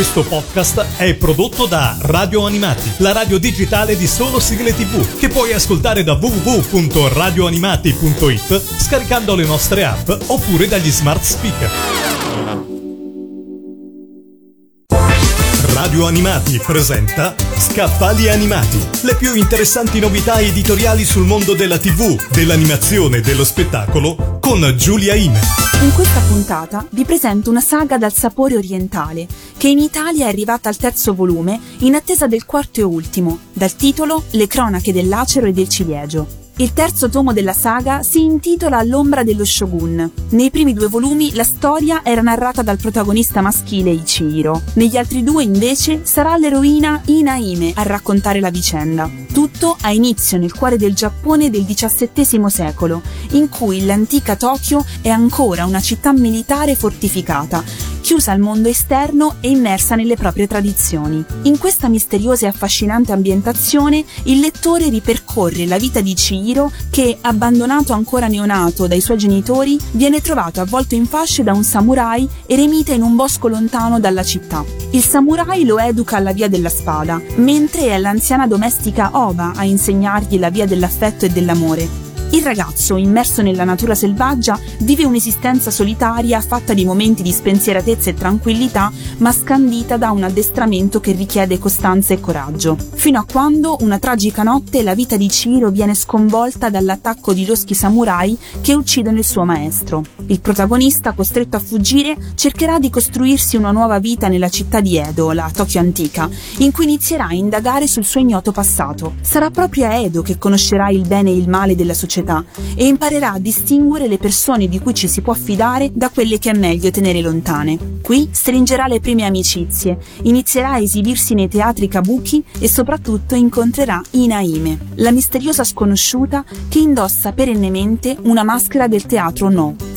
Questo podcast è prodotto da Radio Animati, la radio digitale di solo sigle tv, che puoi ascoltare da www.radioanimati.it scaricando le nostre app oppure dagli smart speaker. Radio Animati presenta Scaffali Animati, le più interessanti novità editoriali sul mondo della TV, dell'animazione e dello spettacolo con Giulia Ime. In questa puntata vi presento una saga dal sapore orientale, che in Italia è arrivata al terzo volume in attesa del quarto e ultimo, dal titolo Le cronache dell'acero e del ciliegio. Il terzo tomo della saga si intitola L'ombra dello shogun. Nei primi due volumi la storia era narrata dal protagonista maschile Ichiro. Negli altri due invece sarà l'eroina Inaime a raccontare la vicenda. Tutto ha inizio nel cuore del Giappone del XVII secolo, in cui l'antica Tokyo è ancora una città militare fortificata, chiusa al mondo esterno e immersa nelle proprie tradizioni. In questa misteriosa e affascinante ambientazione il lettore ripercorre la vita di Chihiro che, abbandonato ancora neonato dai suoi genitori, viene trovato avvolto in fasce da un samurai eremita in un bosco lontano dalla città. Il samurai lo educa alla via della spada, mentre è l'anziana domestica Oba a insegnargli la via dell'affetto e dell'amore. Il ragazzo, immerso nella natura selvaggia, vive un'esistenza solitaria fatta di momenti di spensieratezza e tranquillità, ma scandita da un addestramento che richiede costanza e coraggio. Fino a quando, una tragica notte, la vita di Ciro viene sconvolta dall'attacco di loschi samurai che uccidono il suo maestro. Il protagonista, costretto a fuggire, cercherà di costruirsi una nuova vita nella città di Edo, la Tokyo antica, in cui inizierà a indagare sul suo ignoto passato. Sarà proprio a Edo che conoscerà il bene e il male della società e imparerà a distinguere le persone di cui ci si può fidare da quelle che è meglio tenere lontane. Qui stringerà le prime amicizie, inizierà a esibirsi nei teatri kabuki e soprattutto incontrerà Inaime, la misteriosa sconosciuta che indossa perennemente una maschera del teatro no.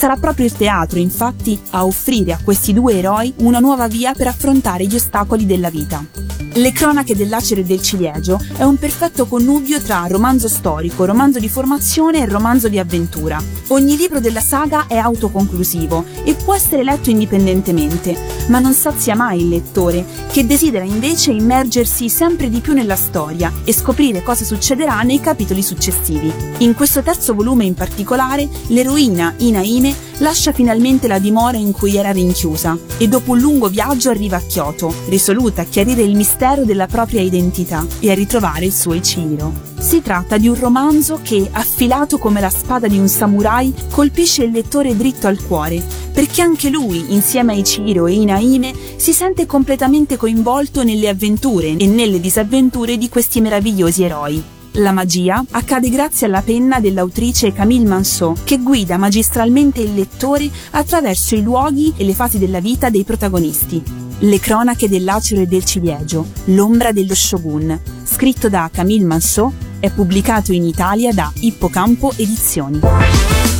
Sarà proprio il teatro, infatti, a offrire a questi due eroi una nuova via per affrontare gli ostacoli della vita. Le cronache dell'acero e del ciliegio è un perfetto connubio tra romanzo storico, romanzo di formazione e romanzo di avventura. Ogni libro della saga è autoconclusivo e può essere letto indipendentemente, ma non sazia mai il lettore, che desidera invece immergersi sempre di più nella storia e scoprire cosa succederà nei capitoli successivi. In questo terzo volume in particolare, l'eroina Inaime lascia finalmente la dimora in cui era rinchiusa e dopo un lungo viaggio arriva a Kyoto, risoluta a chiarire il mistero della propria identità e a ritrovare il suo Ichiro. Si tratta di un romanzo che, affilato come la spada di un samurai, colpisce il lettore dritto al cuore, perché anche lui, insieme a Ichiro e Inaime, si sente completamente coinvolto nelle avventure e nelle disavventure di questi meravigliosi eroi. La magia accade grazie alla penna dell'autrice Camille Manceau, che guida magistralmente il lettore attraverso i luoghi e le fasi della vita dei protagonisti. Le cronache dell'acero e del ciliegio, l'ombra dello shogun, scritto da Camille Manceau, è pubblicato in Italia da Ippocampo Edizioni.